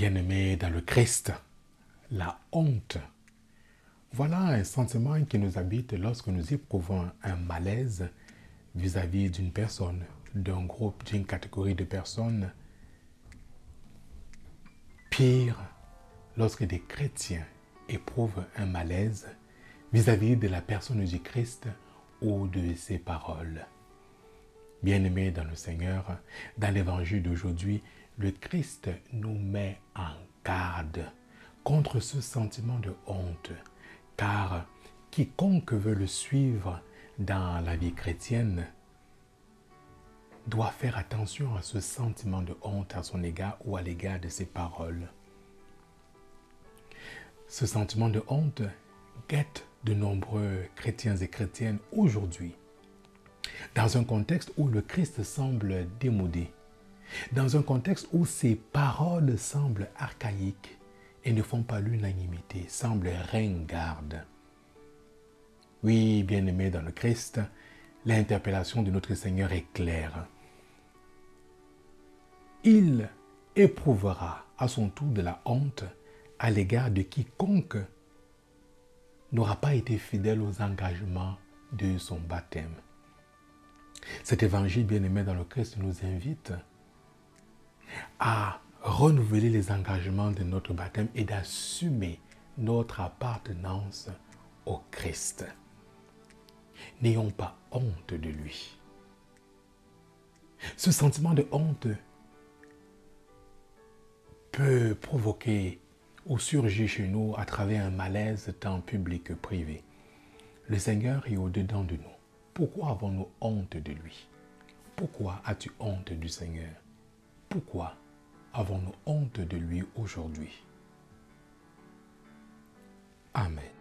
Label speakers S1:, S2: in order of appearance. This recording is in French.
S1: Bien-aimés dans le Christ, la honte. Voilà un sentiment qui nous habite lorsque nous éprouvons un malaise vis-à-vis d'une personne, d'un groupe, d'une catégorie de personnes. Pire, lorsque des chrétiens éprouvent un malaise vis-à-vis de la personne du Christ ou de ses paroles. Bien-aimés dans le Seigneur, dans l'évangile d'aujourd'hui, le Christ nous met en garde contre ce sentiment de honte, car quiconque veut le suivre dans la vie chrétienne doit faire attention à ce sentiment de honte à son égard ou à l'égard de ses paroles. Ce sentiment de honte guette de nombreux chrétiens et chrétiennes aujourd'hui, dans un contexte où le Christ semble démodé, dans un contexte où ses paroles semblent archaïques et ne font pas l'unanimité, semblent ringardes. Oui, bien-aimés dans le Christ, l'interpellation de notre Seigneur est claire. Il éprouvera à son tour de la honte à l'égard de quiconque n'aura pas été fidèle aux engagements de son baptême. Cet évangile bien-aimé dans le Christ nous invite à renouveler les engagements de notre baptême et d'assumer notre appartenance au Christ. N'ayons pas honte de lui. Ce sentiment de honte peut provoquer ou surgir chez nous à travers un malaise tant public que privé. Le Seigneur est au-dedans de nous. Pourquoi avons-nous honte de lui? Pourquoi as-tu honte du Seigneur? Pourquoi avons-nous honte de lui aujourd'hui? Amen.